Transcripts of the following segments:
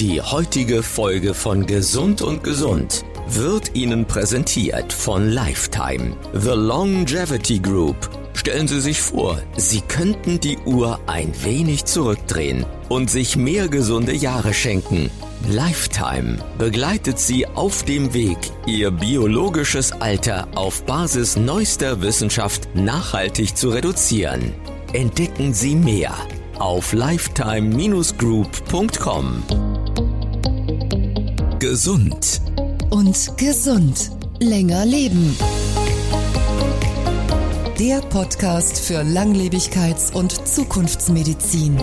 Die heutige Folge von Gesund und Gesund wird Ihnen präsentiert von Lifetime, The Longevity Group. Stellen Sie sich vor, Sie könnten die Uhr ein wenig zurückdrehen und sich mehr gesunde Jahre schenken. Lifetime begleitet Sie auf dem Weg, Ihr biologisches Alter auf Basis neuester Wissenschaft nachhaltig zu reduzieren. Entdecken Sie mehr auf lifetime-group.com. Gesund und gesund. Länger leben. Der Podcast für Langlebigkeits- und Zukunftsmedizin.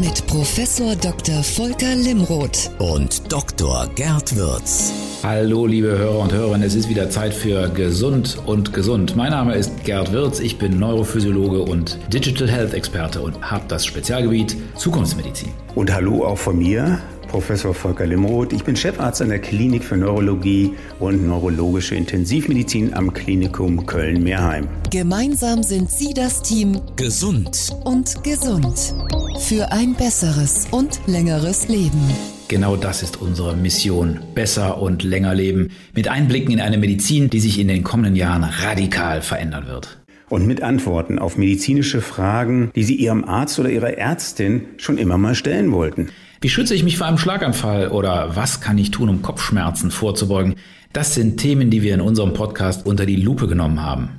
Mit Professor Dr. Volker Limroth und Dr. Gerd Würz. Hallo, liebe Hörer und Hörerinnen, es ist wieder Zeit für Gesund und Gesund. Mein Name ist Gerd Wirz, ich bin Neurophysiologe und Digital Health Experte und habe das Spezialgebiet Zukunftsmedizin. Und hallo auch von mir. Professor Volker Limroth. Ich bin Chefarzt an der Klinik für Neurologie und neurologische Intensivmedizin am Klinikum Köln-Mehrheim. Gemeinsam sind Sie das Team Gesund und Gesund für ein besseres und längeres Leben. Genau das ist unsere Mission. Besser und länger leben. Mit Einblicken in eine Medizin, die sich in den kommenden Jahren radikal verändern wird. Und mit Antworten auf medizinische Fragen, die Sie Ihrem Arzt oder Ihrer Ärztin schon immer mal stellen wollten. Wie schütze ich mich vor einem Schlaganfall oder was kann ich tun, um Kopfschmerzen vorzubeugen? Das sind Themen, die wir in unserem Podcast unter die Lupe genommen haben.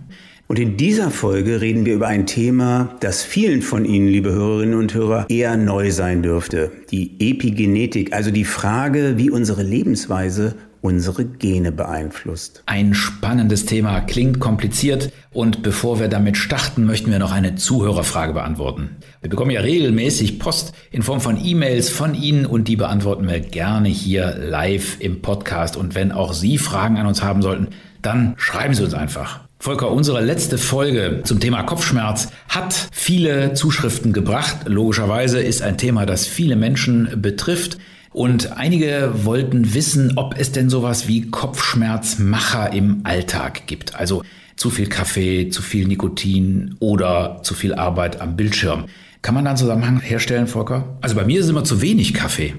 Und in dieser Folge reden wir über ein Thema, das vielen von Ihnen, liebe Hörerinnen und Hörer, eher neu sein dürfte. Die Epigenetik, also die Frage, wie unsere Lebensweise unsere Gene beeinflusst. Ein spannendes Thema, klingt kompliziert und bevor wir damit starten, möchten wir noch eine Zuhörerfrage beantworten. Wir bekommen ja regelmäßig Post in Form von E-Mails von Ihnen und die beantworten wir gerne hier live im Podcast. Und wenn auch Sie Fragen an uns haben sollten, dann schreiben Sie uns einfach. Volker, unsere letzte Folge zum Thema Kopfschmerz hat viele Zuschriften gebracht. Logischerweise ist ein Thema, das viele Menschen betrifft. Und einige wollten wissen, ob es denn sowas wie Kopfschmerzmacher im Alltag gibt. Also zu viel Kaffee, zu viel Nikotin oder zu viel Arbeit am Bildschirm. Kann man da einen Zusammenhang herstellen, Volker? Also bei mir ist immer zu wenig Kaffee.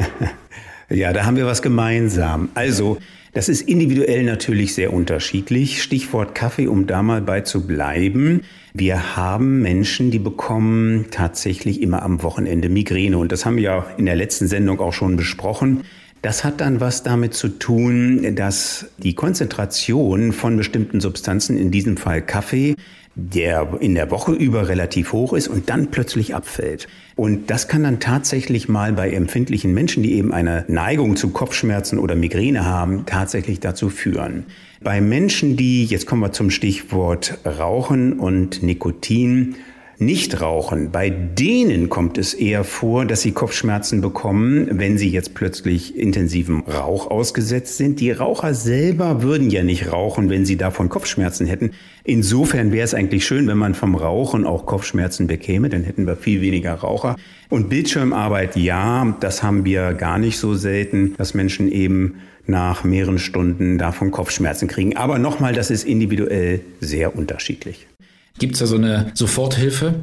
ja, da haben wir was gemeinsam. Also, das ist individuell natürlich sehr unterschiedlich. Stichwort Kaffee, um da mal bei zu bleiben. Wir haben Menschen, die bekommen tatsächlich immer am Wochenende Migräne. Und das haben wir ja in der letzten Sendung auch schon besprochen. Das hat dann was damit zu tun, dass die Konzentration von bestimmten Substanzen, in diesem Fall Kaffee, der in der Woche über relativ hoch ist und dann plötzlich abfällt. Und das kann dann tatsächlich mal bei empfindlichen Menschen, die eben eine Neigung zu Kopfschmerzen oder Migräne haben, tatsächlich dazu führen. Bei Menschen, die, jetzt kommen wir zum Stichwort Rauchen und Nikotin, nicht rauchen, bei denen kommt es eher vor, dass sie Kopfschmerzen bekommen, wenn sie jetzt plötzlich intensivem Rauch ausgesetzt sind. Die Raucher selber würden ja nicht rauchen, wenn sie davon Kopfschmerzen hätten. Insofern wäre es eigentlich schön, wenn man vom Rauchen auch Kopfschmerzen bekäme, dann hätten wir viel weniger Raucher. Und Bildschirmarbeit, ja, das haben wir gar nicht so selten, dass Menschen eben nach mehreren Stunden davon Kopfschmerzen kriegen. Aber nochmal, das ist individuell sehr unterschiedlich. Gibt es da so eine Soforthilfe?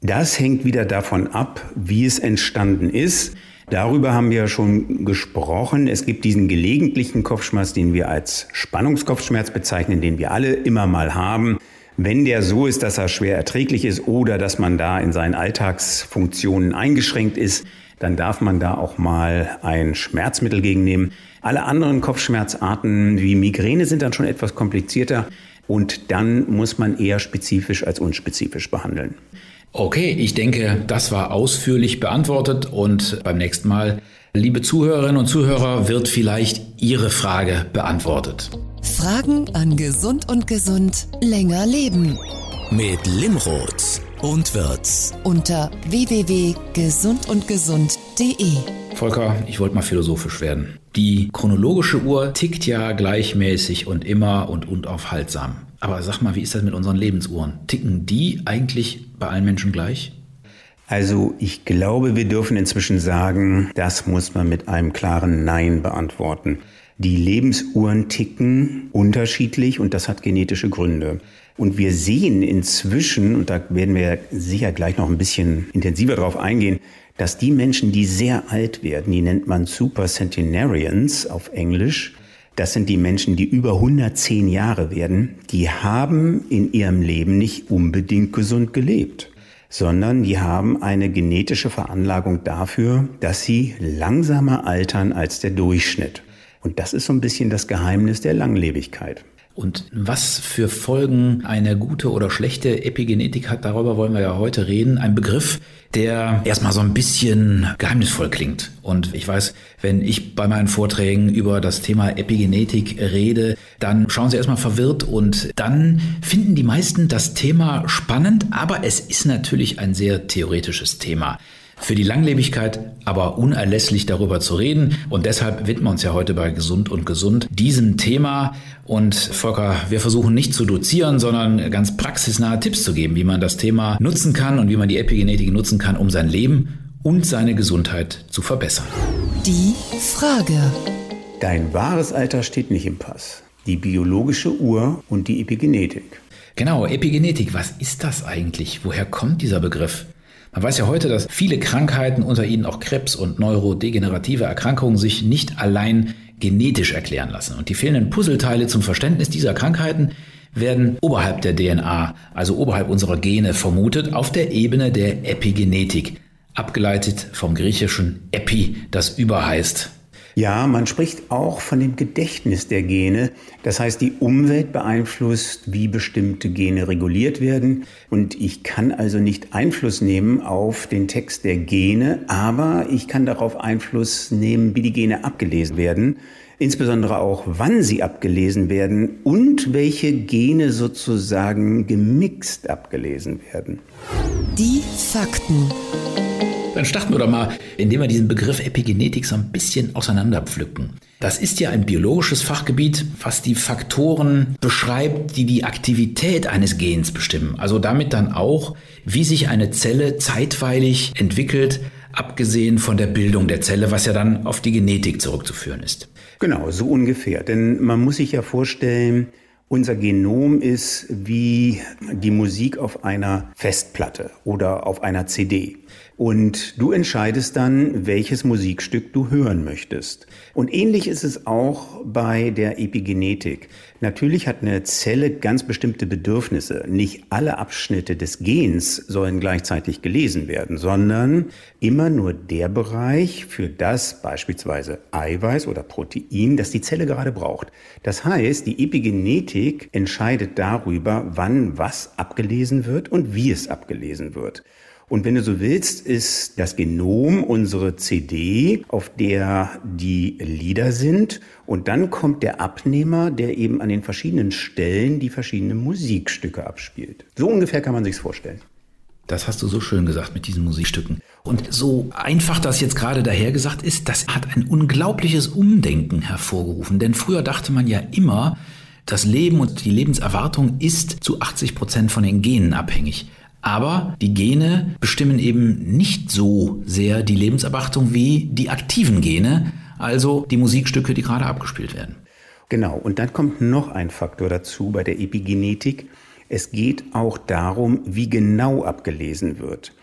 Das hängt wieder davon ab, wie es entstanden ist. Darüber haben wir schon gesprochen. Es gibt diesen gelegentlichen Kopfschmerz, den wir als Spannungskopfschmerz bezeichnen, den wir alle immer mal haben. Wenn der so ist, dass er schwer erträglich ist oder dass man da in seinen Alltagsfunktionen eingeschränkt ist, dann darf man da auch mal ein Schmerzmittel gegennehmen. Alle anderen Kopfschmerzarten wie Migräne sind dann schon etwas komplizierter. Und dann muss man eher spezifisch als unspezifisch behandeln. Okay, ich denke, das war ausführlich beantwortet und beim nächsten Mal, liebe Zuhörerinnen und Zuhörer, wird vielleicht Ihre Frage beantwortet. Fragen an Gesund und Gesund länger leben. Mit Limroth und Wirz. Unter www.gesundundgesund.de. Volker, ich wollte mal philosophisch werden. Die chronologische Uhr tickt ja gleichmäßig und immer und unaufhaltsam. Aber sag mal, wie ist das mit unseren Lebensuhren? Ticken die eigentlich bei allen Menschen gleich? Also ich glaube, wir dürfen inzwischen sagen, das muss man mit einem klaren Nein beantworten. Die Lebensuhren ticken unterschiedlich und das hat genetische Gründe. Und wir sehen inzwischen, und da werden wir sicher gleich noch ein bisschen intensiver drauf eingehen, dass die Menschen, die sehr alt werden, die nennt man Supercentenarians auf Englisch, das sind die Menschen, die über 110 Jahre werden, die haben in ihrem Leben nicht unbedingt gesund gelebt, sondern die haben eine genetische Veranlagung dafür, dass sie langsamer altern als der Durchschnitt. Und das ist so ein bisschen das Geheimnis der Langlebigkeit. Und was für Folgen eine gute oder schlechte Epigenetik hat, darüber wollen wir ja heute reden. Ein Begriff, der erstmal so ein bisschen geheimnisvoll klingt. Und ich weiß, wenn ich bei meinen Vorträgen über das Thema Epigenetik rede, dann schauen sie erstmal verwirrt und dann finden die meisten das Thema spannend, aber es ist natürlich ein sehr theoretisches Thema für die Langlebigkeit aber unerlässlich darüber zu reden. Und deshalb widmen wir uns ja heute bei Gesund und Gesund diesem Thema. Und Volker, wir versuchen nicht zu dozieren, sondern ganz praxisnahe Tipps zu geben, wie man das Thema nutzen kann und wie man die Epigenetik nutzen kann, um sein Leben und seine Gesundheit zu verbessern. Die Frage. Dein wahres Alter steht nicht im Pass. Die biologische Uhr und die Epigenetik. Genau, Epigenetik, was ist das eigentlich? Woher kommt dieser Begriff? Man weiß ja heute, dass viele Krankheiten, unter ihnen auch Krebs und neurodegenerative Erkrankungen, sich nicht allein genetisch erklären lassen. Und die fehlenden Puzzleteile zum Verständnis dieser Krankheiten werden oberhalb der DNA, also oberhalb unserer Gene vermutet, auf der Ebene der Epigenetik, abgeleitet vom griechischen Epi, das über heißt. Ja, man spricht auch von dem Gedächtnis der Gene. Das heißt, die Umwelt beeinflusst, wie bestimmte Gene reguliert werden. Und ich kann also nicht Einfluss nehmen auf den Text der Gene, aber ich kann darauf Einfluss nehmen, wie die Gene abgelesen werden. Insbesondere auch, wann sie abgelesen werden und welche Gene sozusagen gemixt abgelesen werden. Die Fakten. Dann starten wir doch mal, indem wir diesen Begriff Epigenetik so ein bisschen auseinanderpflücken. Das ist ja ein biologisches Fachgebiet, was die Faktoren beschreibt, die die Aktivität eines Gens bestimmen. Also damit dann auch, wie sich eine Zelle zeitweilig entwickelt, abgesehen von der Bildung der Zelle, was ja dann auf die Genetik zurückzuführen ist. Genau, so ungefähr. Denn man muss sich ja vorstellen, unser Genom ist wie die Musik auf einer Festplatte oder auf einer CD. Und du entscheidest dann, welches Musikstück du hören möchtest. Und ähnlich ist es auch bei der Epigenetik. Natürlich hat eine Zelle ganz bestimmte Bedürfnisse. Nicht alle Abschnitte des Gens sollen gleichzeitig gelesen werden, sondern immer nur der Bereich für das beispielsweise Eiweiß oder Protein, das die Zelle gerade braucht. Das heißt, die Epigenetik entscheidet darüber, wann was abgelesen wird und wie es abgelesen wird. Und wenn du so willst, ist das Genom unsere CD, auf der die Lieder sind. Und dann kommt der Abnehmer, der eben an den verschiedenen Stellen die verschiedenen Musikstücke abspielt. So ungefähr kann man sich's vorstellen. Das hast du so schön gesagt mit diesen Musikstücken. Und so einfach das jetzt gerade dahergesagt ist, das hat ein unglaubliches Umdenken hervorgerufen. Denn früher dachte man ja immer, das Leben und die Lebenserwartung ist zu 80 Prozent von den Genen abhängig. Aber die Gene bestimmen eben nicht so sehr die Lebenserwartung wie die aktiven Gene, also die Musikstücke, die gerade abgespielt werden. Genau, und dann kommt noch ein Faktor dazu bei der Epigenetik. Es geht auch darum, wie genau abgelesen wird.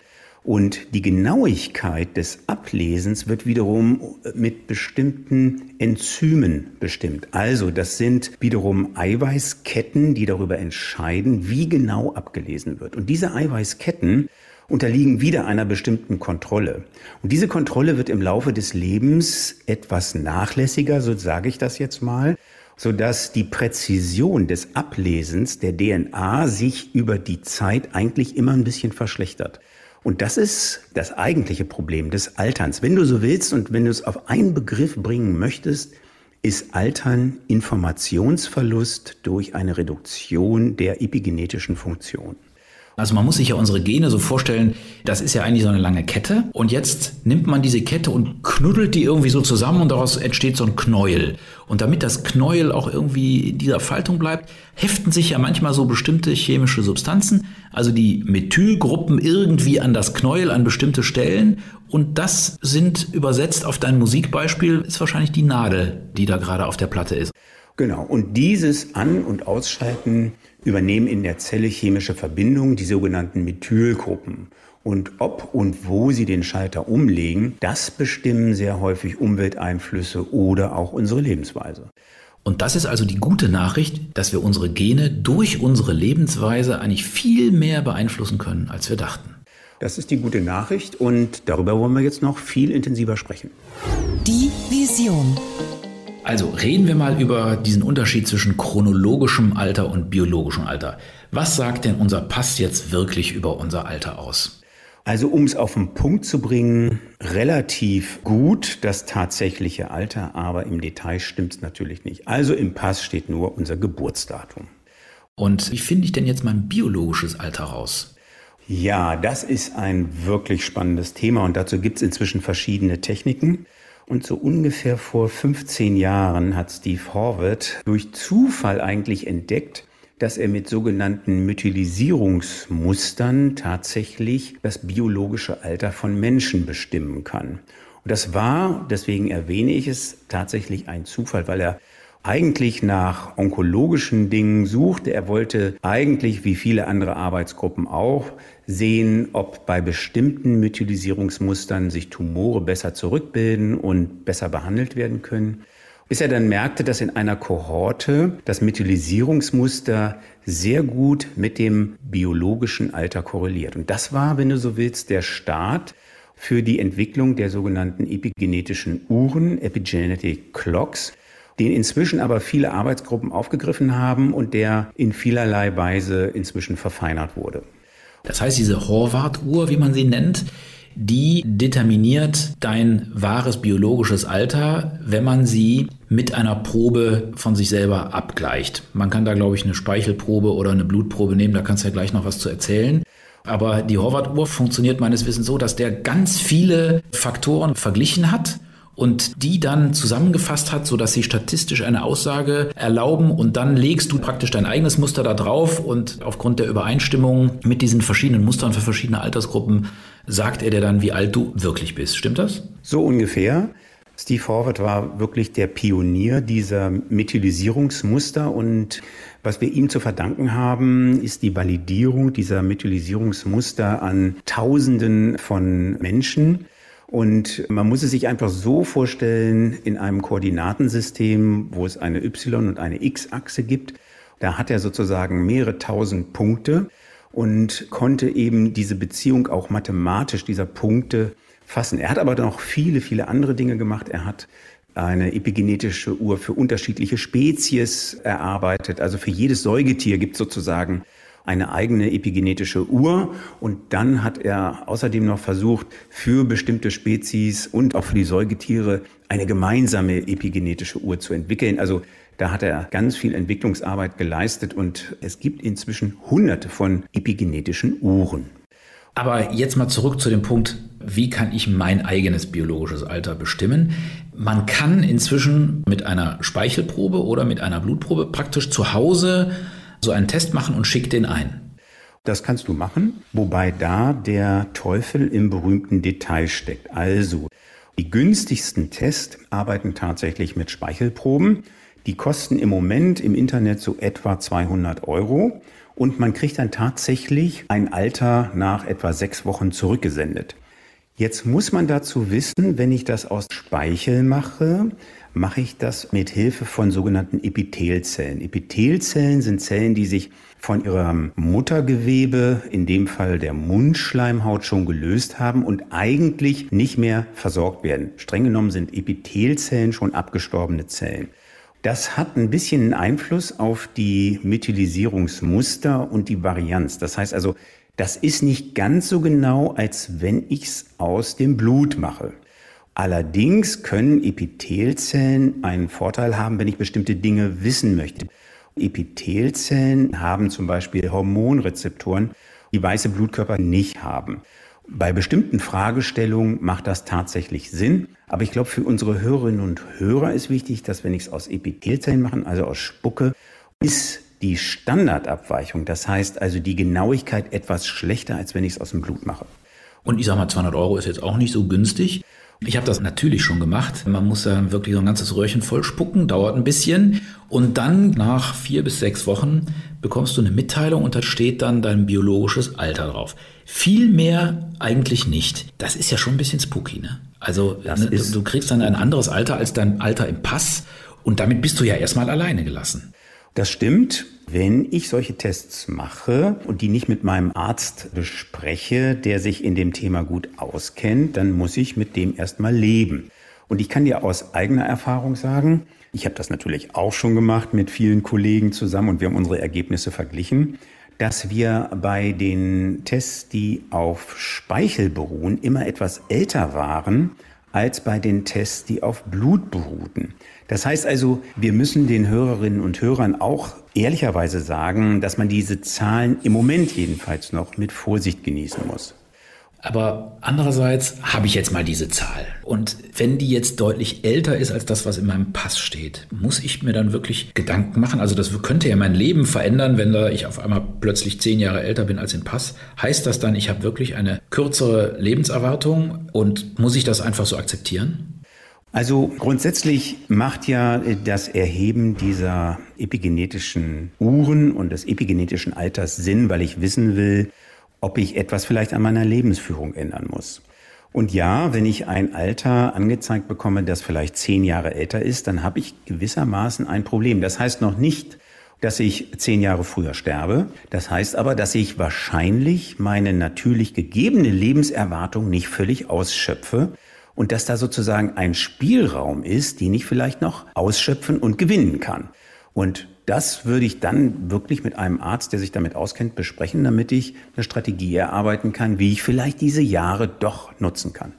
Und die Genauigkeit des Ablesens wird wiederum mit bestimmten Enzymen bestimmt. Also das sind wiederum Eiweißketten, die darüber entscheiden, wie genau abgelesen wird. Und diese Eiweißketten unterliegen wieder einer bestimmten Kontrolle. Und diese Kontrolle wird im Laufe des Lebens etwas nachlässiger, so sage ich das jetzt mal, sodass die Präzision des Ablesens der DNA sich über die Zeit eigentlich immer ein bisschen verschlechtert. Und das ist das eigentliche Problem des Alterns. Wenn du so willst und wenn du es auf einen Begriff bringen möchtest, ist Altern Informationsverlust durch eine Reduktion der epigenetischen Funktion. Also man muss sich ja unsere Gene so vorstellen, das ist ja eigentlich so eine lange Kette und jetzt nimmt man diese Kette und knuddelt die irgendwie so zusammen und daraus entsteht so ein Knäuel. Und damit das Knäuel auch irgendwie in dieser Faltung bleibt, heften sich ja manchmal so bestimmte chemische Substanzen, also die Methylgruppen irgendwie an das Knäuel an bestimmte Stellen und das sind übersetzt auf dein Musikbeispiel ist wahrscheinlich die Nadel, die da gerade auf der Platte ist. Genau, und dieses An- und Ausschalten übernehmen in der Zelle chemische Verbindungen, die sogenannten Methylgruppen. Und ob und wo sie den Schalter umlegen, das bestimmen sehr häufig Umwelteinflüsse oder auch unsere Lebensweise. Und das ist also die gute Nachricht, dass wir unsere Gene durch unsere Lebensweise eigentlich viel mehr beeinflussen können, als wir dachten. Das ist die gute Nachricht und darüber wollen wir jetzt noch viel intensiver sprechen. Die Vision. Also reden wir mal über diesen Unterschied zwischen chronologischem Alter und biologischem Alter. Was sagt denn unser Pass jetzt wirklich über unser Alter aus? Also um es auf den Punkt zu bringen, relativ gut das tatsächliche Alter, aber im Detail stimmt es natürlich nicht. Also im Pass steht nur unser Geburtsdatum. Und wie finde ich denn jetzt mein biologisches Alter raus? Ja, das ist ein wirklich spannendes Thema und dazu gibt es inzwischen verschiedene Techniken. Und so ungefähr vor 15 Jahren hat Steve Horvath durch Zufall eigentlich entdeckt, dass er mit sogenannten Mythilisierungsmustern tatsächlich das biologische Alter von Menschen bestimmen kann. Und das war, deswegen erwähne ich es, tatsächlich ein Zufall, weil er eigentlich nach onkologischen Dingen suchte. Er wollte eigentlich, wie viele andere Arbeitsgruppen auch, sehen, ob bei bestimmten Methylisierungsmustern sich Tumore besser zurückbilden und besser behandelt werden können bis er dann merkte, dass in einer Kohorte das Methylisierungsmuster sehr gut mit dem biologischen Alter korreliert. Und das war, wenn du so willst, der Start für die Entwicklung der sogenannten epigenetischen Uhren, Epigenetic Clocks, den inzwischen aber viele Arbeitsgruppen aufgegriffen haben und der in vielerlei Weise inzwischen verfeinert wurde. Das heißt, diese Horvath-Uhr, wie man sie nennt, die determiniert dein wahres biologisches Alter, wenn man sie mit einer Probe von sich selber abgleicht. Man kann da, glaube ich, eine Speichelprobe oder eine Blutprobe nehmen, da kannst du ja gleich noch was zu erzählen. Aber die Horvath-Uhr funktioniert meines Wissens so, dass der ganz viele Faktoren verglichen hat und die dann zusammengefasst hat, sodass sie statistisch eine Aussage erlauben und dann legst du praktisch dein eigenes Muster da drauf und aufgrund der Übereinstimmung mit diesen verschiedenen Mustern für verschiedene Altersgruppen sagt er dir dann, wie alt du wirklich bist. Stimmt das? So ungefähr. Steve Horvath war wirklich der Pionier dieser Methylisierungsmuster und was wir ihm zu verdanken haben, ist die Validierung dieser Methylisierungsmuster an Tausenden von Menschen. Und man muss es sich einfach so vorstellen, in einem Koordinatensystem, wo es eine Y- und eine X-Achse gibt, da hat er sozusagen mehrere tausend Punkte und konnte eben diese Beziehung auch mathematisch dieser Punkte fassen. Er hat aber noch viele, viele andere Dinge gemacht. Er hat eine epigenetische Uhr für unterschiedliche Spezies erarbeitet. Also für jedes Säugetier gibt es sozusagen eine eigene epigenetische Uhr und dann hat er außerdem noch versucht, für bestimmte Spezies und auch für die Säugetiere eine gemeinsame epigenetische Uhr zu entwickeln. Also da hat er ganz viel Entwicklungsarbeit geleistet und es gibt inzwischen hunderte von epigenetischen Uhren. Aber jetzt mal zurück zu dem Punkt, wie kann ich mein eigenes biologisches Alter bestimmen? Man kann inzwischen mit einer Speichelprobe oder mit einer Blutprobe praktisch zu Hause so einen Test machen und schick den ein. Das kannst du machen, wobei da der Teufel im berühmten Detail steckt. Also, die günstigsten Tests arbeiten tatsächlich mit Speichelproben. Die kosten im Moment im Internet so etwa 200 Euro und man kriegt dann tatsächlich ein Alter nach etwa sechs Wochen zurückgesendet. Jetzt muss man dazu wissen, wenn ich das aus Speichel mache, mache ich das mit Hilfe von sogenannten Epithelzellen. Epithelzellen sind Zellen, die sich von ihrem Muttergewebe, in dem Fall der Mundschleimhaut, schon gelöst haben und eigentlich nicht mehr versorgt werden. Streng genommen sind Epithelzellen schon abgestorbene Zellen. Das hat ein bisschen Einfluss auf die Methylisierungsmuster und die Varianz. Das heißt also, das ist nicht ganz so genau, als wenn ich es aus dem Blut mache. Allerdings können Epithelzellen einen Vorteil haben, wenn ich bestimmte Dinge wissen möchte. Epithelzellen haben zum Beispiel Hormonrezeptoren, die weiße Blutkörper nicht haben. Bei bestimmten Fragestellungen macht das tatsächlich Sinn. Aber ich glaube, für unsere Hörerinnen und Hörer ist wichtig, dass wenn ich es aus Epithelzellen mache, also aus Spucke, ist die Standardabweichung, das heißt also die Genauigkeit etwas schlechter, als wenn ich es aus dem Blut mache. Und ich sage mal, 200 Euro ist jetzt auch nicht so günstig. Ich habe das natürlich schon gemacht. Man muss dann wirklich so ein ganzes Röhrchen voll spucken, dauert ein bisschen. Und dann nach vier bis sechs Wochen bekommst du eine Mitteilung und da steht dann dein biologisches Alter drauf. Viel mehr eigentlich nicht. Das ist ja schon ein bisschen spooky, ne? Also ne, du, du kriegst dann ein anderes Alter als dein Alter im Pass und damit bist du ja erstmal alleine gelassen. Das stimmt. Wenn ich solche Tests mache und die nicht mit meinem Arzt bespreche, der sich in dem Thema gut auskennt, dann muss ich mit dem erstmal leben. Und ich kann dir aus eigener Erfahrung sagen, ich habe das natürlich auch schon gemacht mit vielen Kollegen zusammen und wir haben unsere Ergebnisse verglichen, dass wir bei den Tests, die auf Speichel beruhen, immer etwas älter waren als bei den Tests, die auf Blut beruhten. Das heißt also, wir müssen den Hörerinnen und Hörern auch ehrlicherweise sagen, dass man diese Zahlen im Moment jedenfalls noch mit Vorsicht genießen muss. Aber andererseits habe ich jetzt mal diese Zahl. Und wenn die jetzt deutlich älter ist als das, was in meinem Pass steht, muss ich mir dann wirklich Gedanken machen? Also das könnte ja mein Leben verändern, wenn ich auf einmal plötzlich zehn Jahre älter bin als im Pass. Heißt das dann, ich habe wirklich eine kürzere Lebenserwartung und muss ich das einfach so akzeptieren? Also grundsätzlich macht ja das Erheben dieser epigenetischen Uhren und des epigenetischen Alters Sinn, weil ich wissen will, ob ich etwas vielleicht an meiner Lebensführung ändern muss. Und ja, wenn ich ein Alter angezeigt bekomme, das vielleicht zehn Jahre älter ist, dann habe ich gewissermaßen ein Problem. Das heißt noch nicht, dass ich zehn Jahre früher sterbe. Das heißt aber, dass ich wahrscheinlich meine natürlich gegebene Lebenserwartung nicht völlig ausschöpfe und dass da sozusagen ein Spielraum ist, den ich vielleicht noch ausschöpfen und gewinnen kann. Und das würde ich dann wirklich mit einem Arzt, der sich damit auskennt, besprechen, damit ich eine Strategie erarbeiten kann, wie ich vielleicht diese Jahre doch nutzen kann.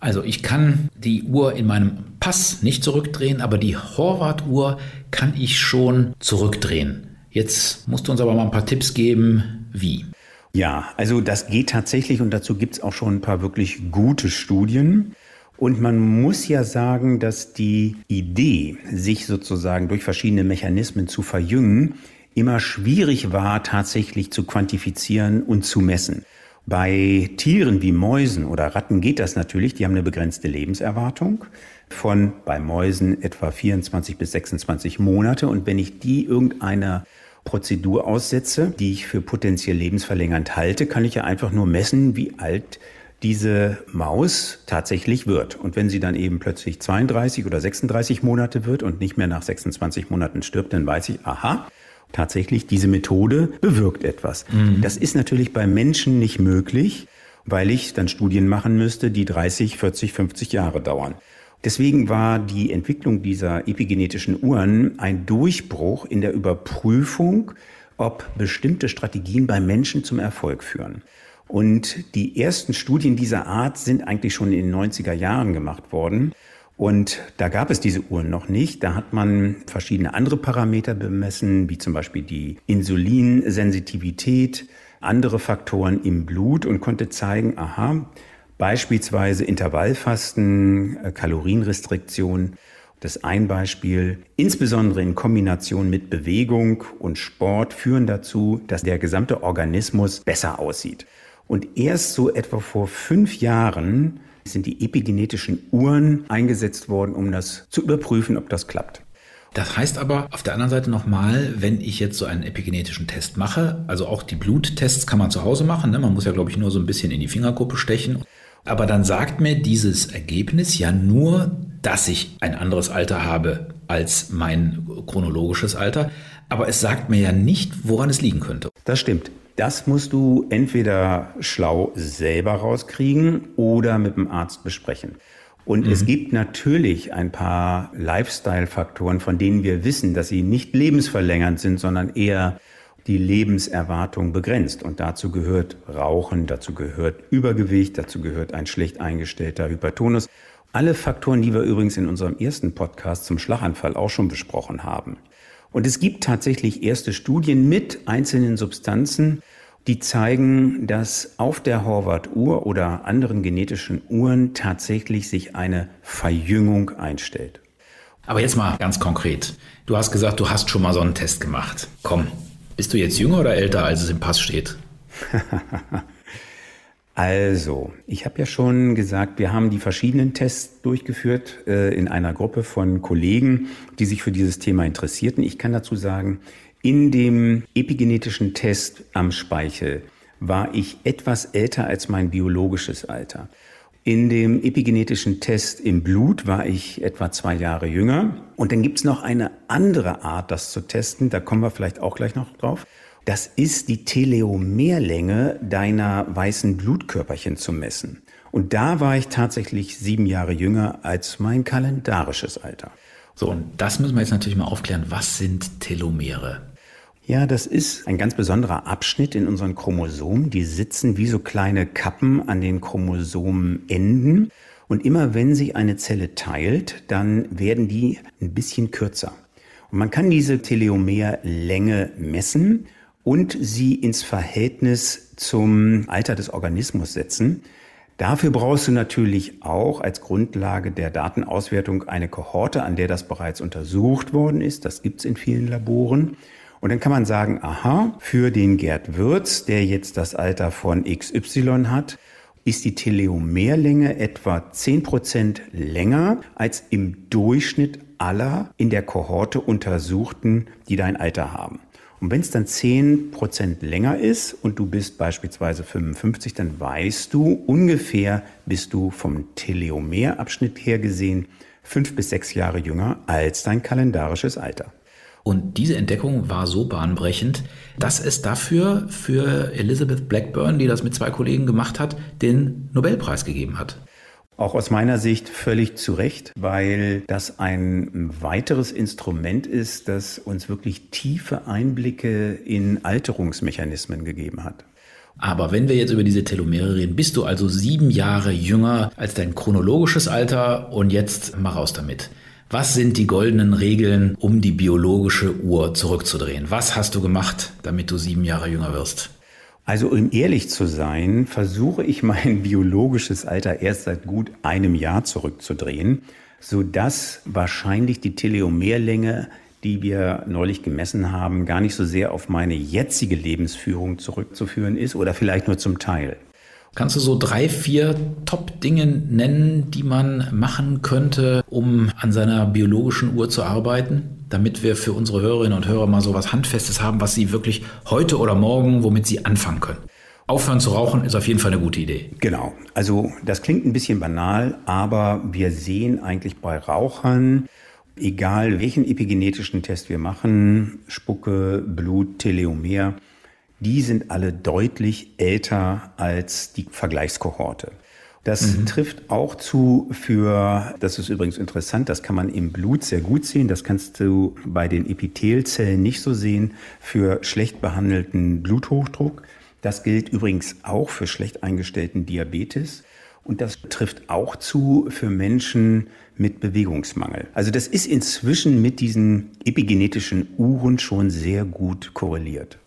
Also ich kann die Uhr in meinem Pass nicht zurückdrehen, aber die Horvath-Uhr kann ich schon zurückdrehen. Jetzt musst du uns aber mal ein paar Tipps geben, wie. Ja, also das geht tatsächlich und dazu gibt es auch schon ein paar wirklich gute Studien. Und man muss ja sagen, dass die Idee, sich sozusagen durch verschiedene Mechanismen zu verjüngen, immer schwierig war, tatsächlich zu quantifizieren und zu messen. Bei Tieren wie Mäusen oder Ratten geht das natürlich, die haben eine begrenzte Lebenserwartung von bei Mäusen etwa 24 bis 26 Monate. Und wenn ich die irgendeiner Prozedur aussetze, die ich für potenziell lebensverlängernd halte, kann ich ja einfach nur messen, wie alt diese Maus tatsächlich wird. Und wenn sie dann eben plötzlich 32 oder 36 Monate wird und nicht mehr nach 26 Monaten stirbt, dann weiß ich, aha, tatsächlich diese Methode bewirkt etwas. Mhm. Das ist natürlich bei Menschen nicht möglich, weil ich dann Studien machen müsste, die 30, 40, 50 Jahre dauern. Deswegen war die Entwicklung dieser epigenetischen Uhren ein Durchbruch in der Überprüfung, ob bestimmte Strategien bei Menschen zum Erfolg führen. Und die ersten Studien dieser Art sind eigentlich schon in den 90er Jahren gemacht worden. Und da gab es diese Uhren noch nicht. Da hat man verschiedene andere Parameter bemessen, wie zum Beispiel die Insulinsensitivität, andere Faktoren im Blut und konnte zeigen, aha, beispielsweise Intervallfasten, äh, Kalorienrestriktion, das ein Beispiel, insbesondere in Kombination mit Bewegung und Sport, führen dazu, dass der gesamte Organismus besser aussieht. Und erst so etwa vor fünf Jahren sind die epigenetischen Uhren eingesetzt worden, um das zu überprüfen, ob das klappt. Das heißt aber auf der anderen Seite nochmal, wenn ich jetzt so einen epigenetischen Test mache, also auch die Bluttests kann man zu Hause machen, ne? man muss ja glaube ich nur so ein bisschen in die Fingerkuppe stechen, aber dann sagt mir dieses Ergebnis ja nur, dass ich ein anderes Alter habe als mein chronologisches Alter, aber es sagt mir ja nicht, woran es liegen könnte. Das stimmt. Das musst du entweder schlau selber rauskriegen oder mit dem Arzt besprechen. Und mhm. es gibt natürlich ein paar Lifestyle-Faktoren, von denen wir wissen, dass sie nicht lebensverlängernd sind, sondern eher die Lebenserwartung begrenzt. Und dazu gehört Rauchen, dazu gehört Übergewicht, dazu gehört ein schlecht eingestellter Hypertonus. Alle Faktoren, die wir übrigens in unserem ersten Podcast zum Schlaganfall auch schon besprochen haben. Und es gibt tatsächlich erste Studien mit einzelnen Substanzen, die zeigen, dass auf der Horvath-Uhr oder anderen genetischen Uhren tatsächlich sich eine Verjüngung einstellt. Aber jetzt mal ganz konkret. Du hast gesagt, du hast schon mal so einen Test gemacht. Komm, bist du jetzt jünger oder älter, als es im Pass steht? Also, ich habe ja schon gesagt, wir haben die verschiedenen Tests durchgeführt äh, in einer Gruppe von Kollegen, die sich für dieses Thema interessierten. Ich kann dazu sagen, in dem epigenetischen Test am Speichel war ich etwas älter als mein biologisches Alter. In dem epigenetischen Test im Blut war ich etwa zwei Jahre jünger. Und dann gibt's noch eine andere Art, das zu testen. Da kommen wir vielleicht auch gleich noch drauf. Das ist die Teleomerlänge deiner weißen Blutkörperchen zu messen. Und da war ich tatsächlich sieben Jahre jünger als mein kalendarisches Alter. So, und das müssen wir jetzt natürlich mal aufklären. Was sind Telomere? Ja, das ist ein ganz besonderer Abschnitt in unseren Chromosomen. Die sitzen wie so kleine Kappen an den Chromosomenenden. Und immer wenn sich eine Zelle teilt, dann werden die ein bisschen kürzer. Und man kann diese Teleomerlänge messen und sie ins Verhältnis zum Alter des Organismus setzen. Dafür brauchst du natürlich auch als Grundlage der Datenauswertung eine Kohorte, an der das bereits untersucht worden ist. Das gibt's in vielen Laboren. Und dann kann man sagen, aha, für den Gerd Würz, der jetzt das Alter von XY hat, ist die Teleomerlänge etwa 10% länger als im Durchschnitt aller in der Kohorte Untersuchten, die dein Alter haben. Und wenn es dann 10% länger ist und du bist beispielsweise 55, dann weißt du ungefähr, bist du vom Teleomerabschnitt her gesehen fünf bis sechs Jahre jünger als dein kalendarisches Alter. Und diese Entdeckung war so bahnbrechend, dass es dafür für Elizabeth Blackburn, die das mit zwei Kollegen gemacht hat, den Nobelpreis gegeben hat. Auch aus meiner Sicht völlig zu Recht, weil das ein weiteres Instrument ist, das uns wirklich tiefe Einblicke in Alterungsmechanismen gegeben hat. Aber wenn wir jetzt über diese Telomere reden, bist du also sieben Jahre jünger als dein chronologisches Alter und jetzt mach raus damit. Was sind die goldenen Regeln, um die biologische Uhr zurückzudrehen? Was hast du gemacht, damit du sieben Jahre jünger wirst? Also um ehrlich zu sein, versuche ich mein biologisches Alter erst seit gut einem Jahr zurückzudrehen, sodass wahrscheinlich die Teleomerlänge, die wir neulich gemessen haben, gar nicht so sehr auf meine jetzige Lebensführung zurückzuführen ist oder vielleicht nur zum Teil. Kannst du so drei, vier Top-Dinge nennen, die man machen könnte, um an seiner biologischen Uhr zu arbeiten, damit wir für unsere Hörerinnen und Hörer mal so was Handfestes haben, was sie wirklich heute oder morgen, womit sie anfangen können? Aufhören zu rauchen ist auf jeden Fall eine gute Idee. Genau. Also das klingt ein bisschen banal, aber wir sehen eigentlich bei Rauchern, egal welchen epigenetischen Test wir machen, Spucke, Blut, Teleomer, die sind alle deutlich älter als die Vergleichskohorte. Das mhm. trifft auch zu für, das ist übrigens interessant, das kann man im Blut sehr gut sehen, das kannst du bei den Epithelzellen nicht so sehen, für schlecht behandelten Bluthochdruck. Das gilt übrigens auch für schlecht eingestellten Diabetes. Und das trifft auch zu für Menschen mit Bewegungsmangel. Also das ist inzwischen mit diesen epigenetischen Uhren schon sehr gut korreliert.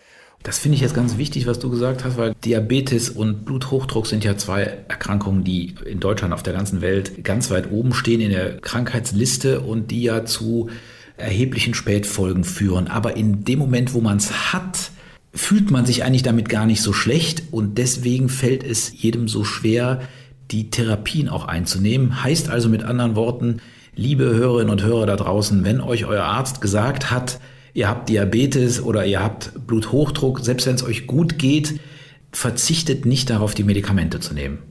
Das finde ich jetzt ganz wichtig, was du gesagt hast, weil Diabetes und Bluthochdruck sind ja zwei Erkrankungen, die in Deutschland, auf der ganzen Welt ganz weit oben stehen in der Krankheitsliste und die ja zu erheblichen Spätfolgen führen. Aber in dem Moment, wo man es hat, fühlt man sich eigentlich damit gar nicht so schlecht und deswegen fällt es jedem so schwer, die Therapien auch einzunehmen. Heißt also mit anderen Worten, liebe Hörerinnen und Hörer da draußen, wenn euch euer Arzt gesagt hat, ihr habt Diabetes oder ihr habt Bluthochdruck, selbst wenn es euch gut geht, verzichtet nicht darauf, die Medikamente zu nehmen.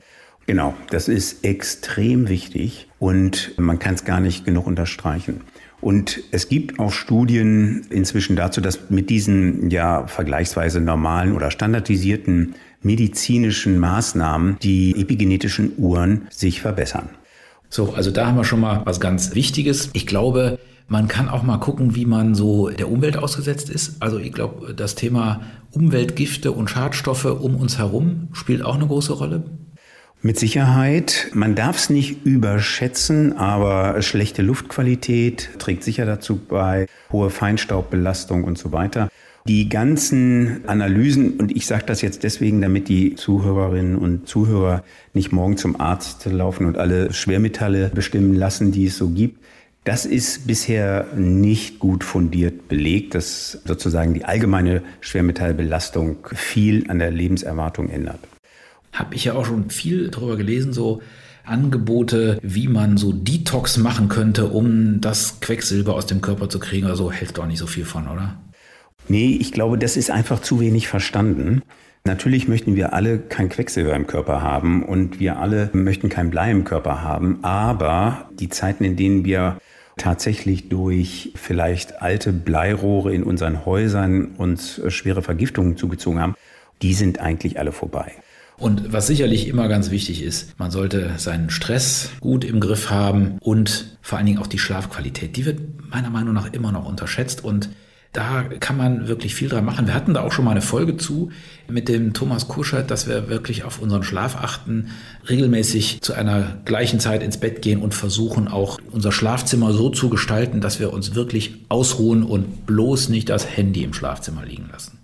Genau, das ist extrem wichtig und man kann es gar nicht genug unterstreichen. Und es gibt auch Studien inzwischen dazu, dass mit diesen ja vergleichsweise normalen oder standardisierten medizinischen Maßnahmen die epigenetischen Uhren sich verbessern. So, also da haben wir schon mal was ganz Wichtiges. Ich glaube, man kann auch mal gucken, wie man so der Umwelt ausgesetzt ist. Also ich glaube, das Thema Umweltgifte und Schadstoffe um uns herum spielt auch eine große Rolle. Mit Sicherheit. Man darf es nicht überschätzen, aber schlechte Luftqualität trägt sicher dazu bei, hohe Feinstaubbelastung und so weiter. Die ganzen Analysen, und ich sage das jetzt deswegen, damit die Zuhörerinnen und Zuhörer nicht morgen zum Arzt laufen und alle Schwermetalle bestimmen lassen, die es so gibt. Das ist bisher nicht gut fundiert belegt, dass sozusagen die allgemeine Schwermetallbelastung viel an der Lebenserwartung ändert. habe ich ja auch schon viel darüber gelesen, so Angebote, wie man so Detox machen könnte, um das Quecksilber aus dem Körper zu kriegen oder so, hält doch nicht so viel von, oder? Nee, ich glaube, das ist einfach zu wenig verstanden. Natürlich möchten wir alle kein Quecksilber im Körper haben und wir alle möchten kein Blei im Körper haben, aber die Zeiten, in denen wir tatsächlich durch vielleicht alte Bleirohre in unseren Häusern uns schwere Vergiftungen zugezogen haben, die sind eigentlich alle vorbei. Und was sicherlich immer ganz wichtig ist, man sollte seinen Stress gut im Griff haben und vor allen Dingen auch die Schlafqualität. Die wird meiner Meinung nach immer noch unterschätzt und da kann man wirklich viel dran machen. Wir hatten da auch schon mal eine Folge zu mit dem Thomas Kuschert, dass wir wirklich auf unseren Schlaf achten, regelmäßig zu einer gleichen Zeit ins Bett gehen und versuchen auch unser Schlafzimmer so zu gestalten, dass wir uns wirklich ausruhen und bloß nicht das Handy im Schlafzimmer liegen lassen.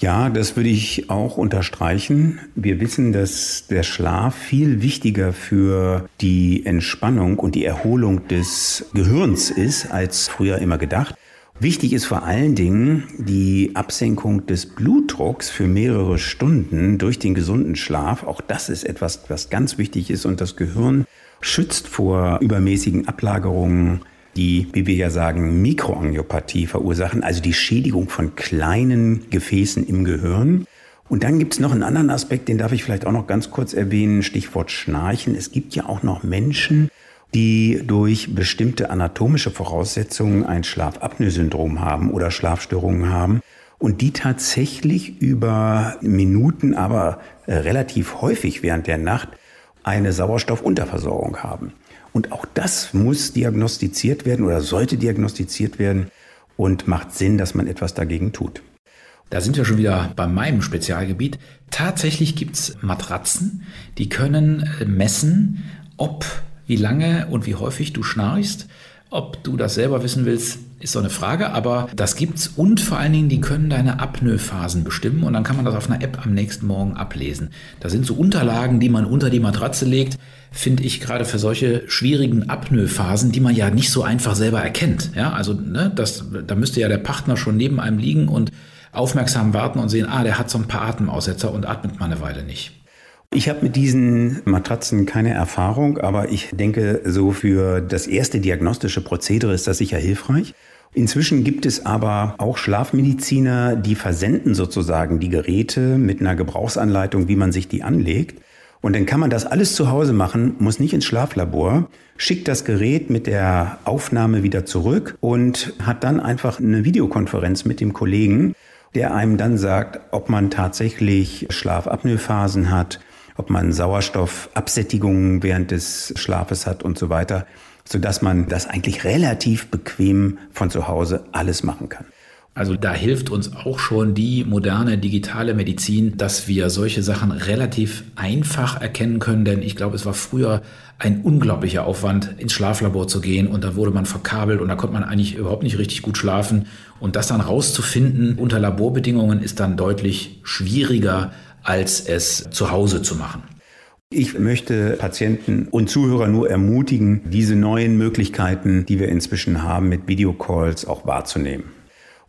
Ja, das würde ich auch unterstreichen. Wir wissen, dass der Schlaf viel wichtiger für die Entspannung und die Erholung des Gehirns ist, als früher immer gedacht. Wichtig ist vor allen Dingen die Absenkung des Blutdrucks für mehrere Stunden durch den gesunden Schlaf. Auch das ist etwas, was ganz wichtig ist und das Gehirn schützt vor übermäßigen Ablagerungen, die, wie wir ja sagen, Mikroangiopathie verursachen, also die Schädigung von kleinen Gefäßen im Gehirn. Und dann gibt es noch einen anderen Aspekt, den darf ich vielleicht auch noch ganz kurz erwähnen, Stichwort Schnarchen. Es gibt ja auch noch Menschen, die durch bestimmte anatomische Voraussetzungen ein Schlafapnoe-Syndrom haben oder Schlafstörungen haben und die tatsächlich über Minuten, aber äh, relativ häufig während der Nacht eine Sauerstoffunterversorgung haben. Und auch das muss diagnostiziert werden oder sollte diagnostiziert werden und macht Sinn, dass man etwas dagegen tut. Da sind wir schon wieder bei meinem Spezialgebiet. Tatsächlich gibt es Matratzen, die können äh, messen, ob wie lange und wie häufig du schnarchst. Ob du das selber wissen willst, ist so eine Frage, aber das gibt's und vor allen Dingen, die können deine Apnoe-Phasen bestimmen und dann kann man das auf einer App am nächsten Morgen ablesen. Da sind so Unterlagen, die man unter die Matratze legt, finde ich gerade für solche schwierigen Apnoe-Phasen, die man ja nicht so einfach selber erkennt. Ja, also ne, das, da müsste ja der Partner schon neben einem liegen und aufmerksam warten und sehen, ah, der hat so ein paar Atemaussetzer und atmet mal eine Weile nicht. Ich habe mit diesen Matratzen keine Erfahrung, aber ich denke, so für das erste diagnostische Prozedere ist das sicher hilfreich. Inzwischen gibt es aber auch Schlafmediziner, die versenden sozusagen die Geräte mit einer Gebrauchsanleitung, wie man sich die anlegt. Und dann kann man das alles zu Hause machen, muss nicht ins Schlaflabor, schickt das Gerät mit der Aufnahme wieder zurück und hat dann einfach eine Videokonferenz mit dem Kollegen, der einem dann sagt, ob man tatsächlich Schlafapnoe-Phasen hat, ob man Sauerstoffabsättigungen während des Schlafes hat und so weiter, sodass man das eigentlich relativ bequem von zu Hause alles machen kann. Also da hilft uns auch schon die moderne digitale Medizin, dass wir solche Sachen relativ einfach erkennen können, denn ich glaube, es war früher ein unglaublicher Aufwand, ins Schlaflabor zu gehen und da wurde man verkabelt und da konnte man eigentlich überhaupt nicht richtig gut schlafen und das dann rauszufinden unter Laborbedingungen ist dann deutlich schwieriger als es zu Hause zu machen. Ich möchte Patienten und Zuhörer nur ermutigen, diese neuen Möglichkeiten, die wir inzwischen haben, mit Videocalls auch wahrzunehmen.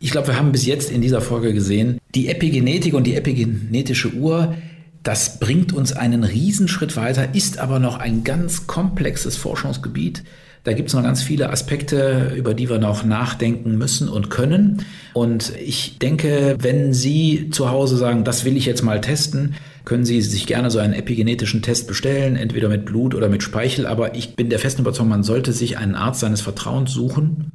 Ich glaube, wir haben bis jetzt in dieser Folge gesehen, die Epigenetik und die epigenetische Uhr, das bringt uns einen Riesenschritt weiter, ist aber noch ein ganz komplexes Forschungsgebiet. Da gibt es noch ganz viele Aspekte, über die wir noch nachdenken müssen und können. Und ich denke, wenn Sie zu Hause sagen, das will ich jetzt mal testen, können Sie sich gerne so einen epigenetischen Test bestellen, entweder mit Blut oder mit Speichel. Aber ich bin der festen Überzeugung, man sollte sich einen Arzt seines Vertrauens suchen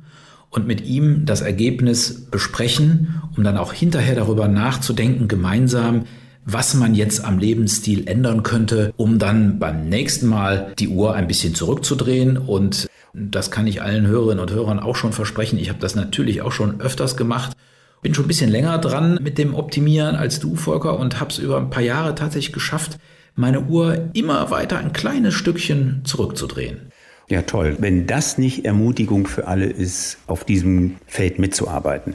und mit ihm das Ergebnis besprechen, um dann auch hinterher darüber nachzudenken, gemeinsam, was man jetzt am Lebensstil ändern könnte, um dann beim nächsten Mal die Uhr ein bisschen zurückzudrehen und das kann ich allen Hörerinnen und Hörern auch schon versprechen. Ich habe das natürlich auch schon öfters gemacht. Bin schon ein bisschen länger dran mit dem Optimieren als du, Volker, und habe es über ein paar Jahre tatsächlich geschafft, meine Uhr immer weiter ein kleines Stückchen zurückzudrehen. Ja, toll. Wenn das nicht Ermutigung für alle ist, auf diesem Feld mitzuarbeiten.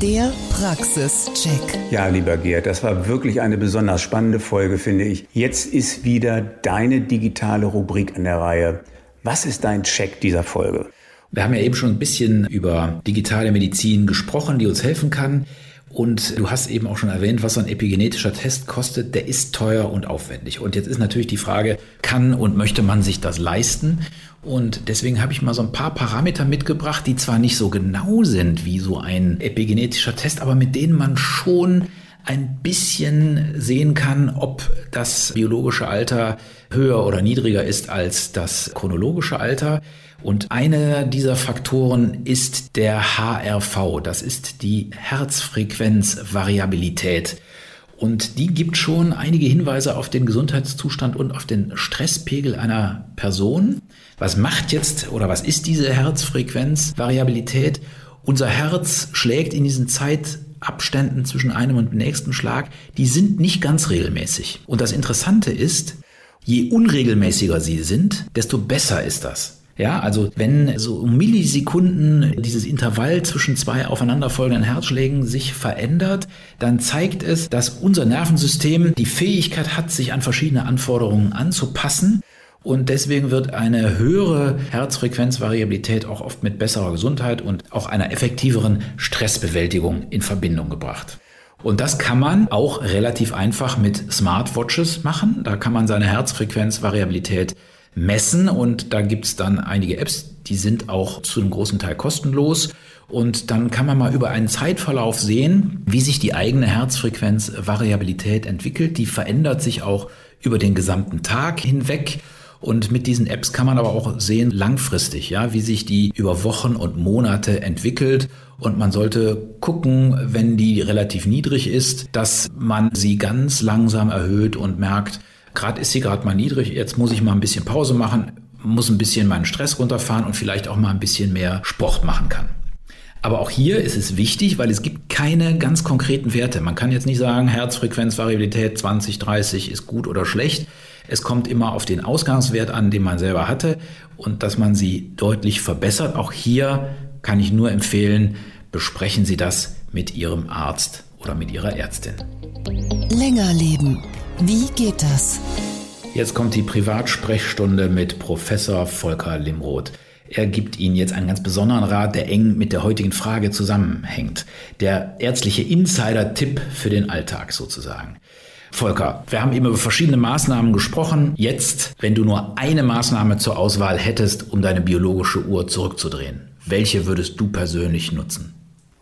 Der Praxischeck. Ja, lieber Gerd, das war wirklich eine besonders spannende Folge, finde ich. Jetzt ist wieder deine digitale Rubrik an der Reihe. Was ist dein Check dieser Folge? Wir haben ja eben schon ein bisschen über digitale Medizin gesprochen, die uns helfen kann. Und du hast eben auch schon erwähnt, was so ein epigenetischer Test kostet. Der ist teuer und aufwendig. Und jetzt ist natürlich die Frage, kann und möchte man sich das leisten? Und deswegen habe ich mal so ein paar Parameter mitgebracht, die zwar nicht so genau sind wie so ein epigenetischer Test, aber mit denen man schon ein bisschen sehen kann, ob das biologische Alter höher oder niedriger ist als das chronologische Alter. Und einer dieser Faktoren ist der HRV, das ist die Herzfrequenzvariabilität. Und die gibt schon einige Hinweise auf den Gesundheitszustand und auf den Stresspegel einer Person. Was macht jetzt oder was ist diese Herzfrequenzvariabilität? Unser Herz schlägt in diesen Zeitabständen zwischen einem und dem nächsten Schlag, die sind nicht ganz regelmäßig. Und das Interessante ist, je unregelmäßiger sie sind, desto besser ist das. Ja, also wenn so Millisekunden dieses Intervall zwischen zwei aufeinanderfolgenden Herzschlägen sich verändert, dann zeigt es, dass unser Nervensystem die Fähigkeit hat, sich an verschiedene Anforderungen anzupassen. Und deswegen wird eine höhere Herzfrequenzvariabilität auch oft mit besserer Gesundheit und auch einer effektiveren Stressbewältigung in Verbindung gebracht. Und das kann man auch relativ einfach mit Smartwatches machen. Da kann man seine Herzfrequenzvariabilität messen und da gibt es dann einige Apps, die sind auch zu einem großen Teil kostenlos. Und dann kann man mal über einen Zeitverlauf sehen, wie sich die eigene Herzfrequenzvariabilität entwickelt. Die verändert sich auch über den gesamten Tag hinweg. Und mit diesen Apps kann man aber auch sehen, langfristig, ja, wie sich die über Wochen und Monate entwickelt. Und man sollte gucken, wenn die relativ niedrig ist, dass man sie ganz langsam erhöht und merkt, gerade ist sie gerade mal niedrig, jetzt muss ich mal ein bisschen Pause machen, muss ein bisschen meinen Stress runterfahren und vielleicht auch mal ein bisschen mehr Sport machen kann. Aber auch hier ist es wichtig, weil es gibt keine ganz konkreten Werte. Man kann jetzt nicht sagen, Herzfrequenzvariabilität 20, 30 ist gut oder schlecht. Es kommt immer auf den Ausgangswert an, den man selber hatte und dass man sie deutlich verbessert. Auch hier kann ich nur empfehlen, besprechen Sie das mit Ihrem Arzt oder mit Ihrer Ärztin. Länger leben. Wie geht das? Jetzt kommt die Privatsprechstunde mit Professor Volker Limroth. Er gibt Ihnen jetzt einen ganz besonderen Rat, der eng mit der heutigen Frage zusammenhängt. Der ärztliche Insider-Tipp für den Alltag sozusagen. Volker, wir haben eben über verschiedene Maßnahmen gesprochen. Jetzt, wenn du nur eine Maßnahme zur Auswahl hättest, um deine biologische Uhr zurückzudrehen, welche würdest du persönlich nutzen?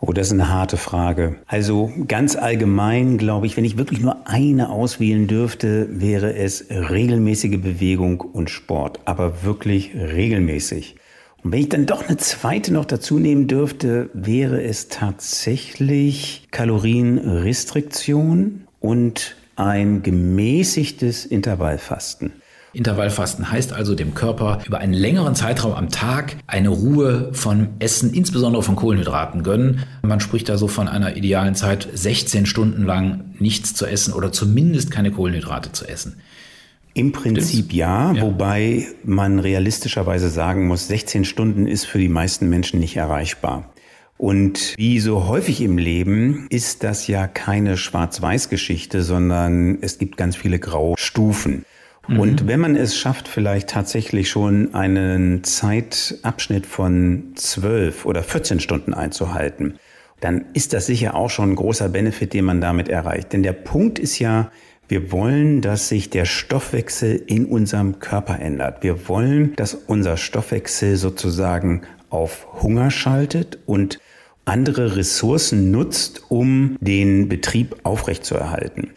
Oh, das ist eine harte Frage. Also ganz allgemein glaube ich, wenn ich wirklich nur eine auswählen dürfte, wäre es regelmäßige Bewegung und Sport, aber wirklich regelmäßig. Und wenn ich dann doch eine zweite noch dazu nehmen dürfte, wäre es tatsächlich Kalorienrestriktion und ein gemäßigtes Intervallfasten. Intervallfasten heißt also dem Körper über einen längeren Zeitraum am Tag eine Ruhe von Essen, insbesondere von Kohlenhydraten gönnen. Man spricht da so von einer idealen Zeit, 16 Stunden lang nichts zu essen oder zumindest keine Kohlenhydrate zu essen. Im Prinzip ja, ja, wobei man realistischerweise sagen muss, 16 Stunden ist für die meisten Menschen nicht erreichbar. Und wie so häufig im Leben ist das ja keine Schwarz-Weiß-Geschichte, sondern es gibt ganz viele graue Stufen. Mhm. Und wenn man es schafft, vielleicht tatsächlich schon einen Zeitabschnitt von zwölf oder 14 Stunden einzuhalten, dann ist das sicher auch schon ein großer Benefit, den man damit erreicht. Denn der Punkt ist ja, wir wollen, dass sich der Stoffwechsel in unserem Körper ändert. Wir wollen, dass unser Stoffwechsel sozusagen auf Hunger schaltet und andere Ressourcen nutzt, um den Betrieb aufrechtzuerhalten.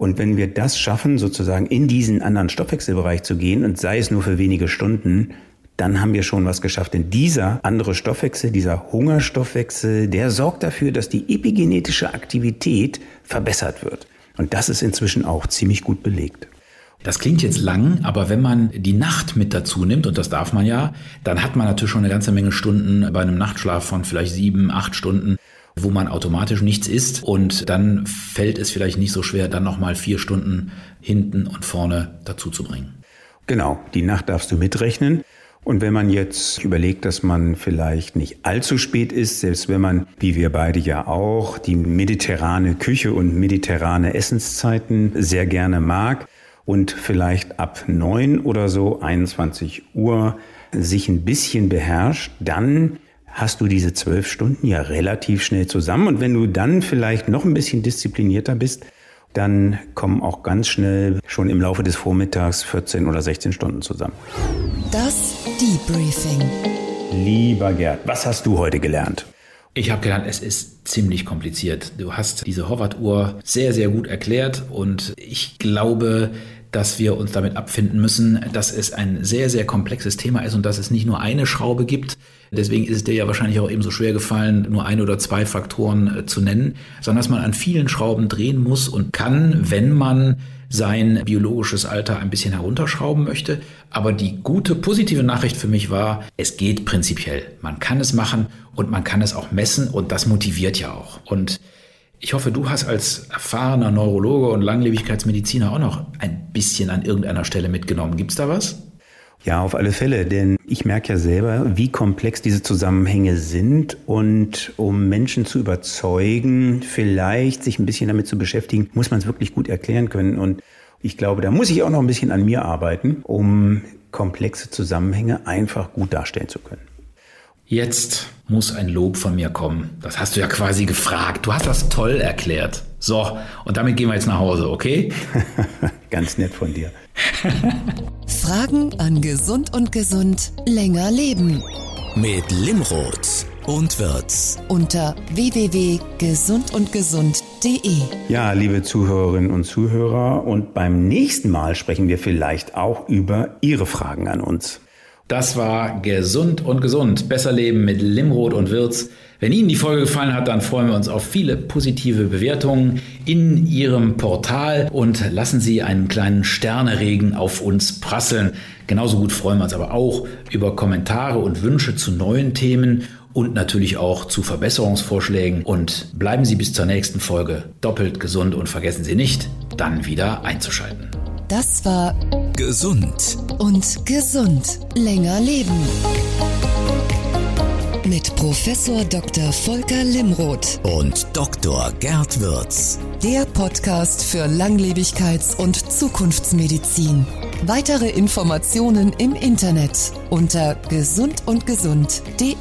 Und wenn wir das schaffen, sozusagen in diesen anderen Stoffwechselbereich zu gehen und sei es nur für wenige Stunden, dann haben wir schon was geschafft. Denn dieser andere Stoffwechsel, dieser Hungerstoffwechsel, der sorgt dafür, dass die epigenetische Aktivität verbessert wird. Und das ist inzwischen auch ziemlich gut belegt. Das klingt jetzt lang, aber wenn man die Nacht mit dazu nimmt, und das darf man ja, dann hat man natürlich schon eine ganze Menge Stunden bei einem Nachtschlaf von vielleicht sieben, acht Stunden wo man automatisch nichts isst und dann fällt es vielleicht nicht so schwer, dann nochmal vier Stunden hinten und vorne dazu zu bringen. Genau, die Nacht darfst du mitrechnen. Und wenn man jetzt überlegt, dass man vielleicht nicht allzu spät ist, selbst wenn man, wie wir beide ja auch, die mediterrane Küche und mediterrane Essenszeiten sehr gerne mag und vielleicht ab neun oder so, 21 Uhr, sich ein bisschen beherrscht, dann hast du diese zwölf Stunden ja relativ schnell zusammen. Und wenn du dann vielleicht noch ein bisschen disziplinierter bist, dann kommen auch ganz schnell schon im Laufe des Vormittags 14 oder 16 Stunden zusammen. Das Debriefing. Lieber Gerd, was hast du heute gelernt? Ich habe gelernt, es ist ziemlich kompliziert. Du hast diese Horvath-Uhr sehr, sehr gut erklärt und ich glaube, dass wir uns damit abfinden müssen, dass es ein sehr, sehr komplexes Thema ist und dass es nicht nur eine Schraube gibt. Deswegen ist es dir ja wahrscheinlich auch eben so schwer gefallen, nur ein oder zwei Faktoren äh, zu nennen, sondern dass man an vielen Schrauben drehen muss und kann, wenn man sein biologisches Alter ein bisschen herunterschrauben möchte. Aber die gute, positive Nachricht für mich war, es geht prinzipiell. Man kann es machen und man kann es auch messen und das motiviert ja auch. Und ich hoffe, du hast als erfahrener Neurologe und Langlebigkeitsmediziner auch noch ein bisschen an irgendeiner Stelle mitgenommen. Gibt's da was? Ja, auf alle Fälle, denn ich merke ja selber, wie komplex diese Zusammenhänge sind und um Menschen zu überzeugen, vielleicht sich ein bisschen damit zu beschäftigen, muss man es wirklich gut erklären können und ich glaube, da muss ich auch noch ein bisschen an mir arbeiten, um komplexe Zusammenhänge einfach gut darstellen zu können. Jetzt muss ein Lob von mir kommen. Das hast du ja quasi gefragt. Du hast das toll erklärt. So, und damit gehen wir jetzt nach Hause, okay? Ganz nett von dir. Fragen an Gesund und Gesund länger leben. Mit Limrod und Wirz. Unter www.gesundundgesund.de. Ja, liebe Zuhörerinnen und Zuhörer, und beim nächsten Mal sprechen wir vielleicht auch über Ihre Fragen an uns. Das war Gesund und Gesund. Besser leben mit Limrod und Wirz. Wenn Ihnen die Folge gefallen hat, dann freuen wir uns auf viele positive Bewertungen in Ihrem Portal und lassen Sie einen kleinen Sterneregen auf uns prasseln. Genauso gut freuen wir uns aber auch über Kommentare und Wünsche zu neuen Themen und natürlich auch zu Verbesserungsvorschlägen. Und bleiben Sie bis zur nächsten Folge doppelt gesund und vergessen Sie nicht, dann wieder einzuschalten. Das war Gesund und gesund länger leben. Mit Professor Dr. Volker Limroth. und Dr. Gerd Wirz. Der Podcast für Langlebigkeits- und Zukunftsmedizin. Weitere Informationen im Internet unter gesundundgesund.de.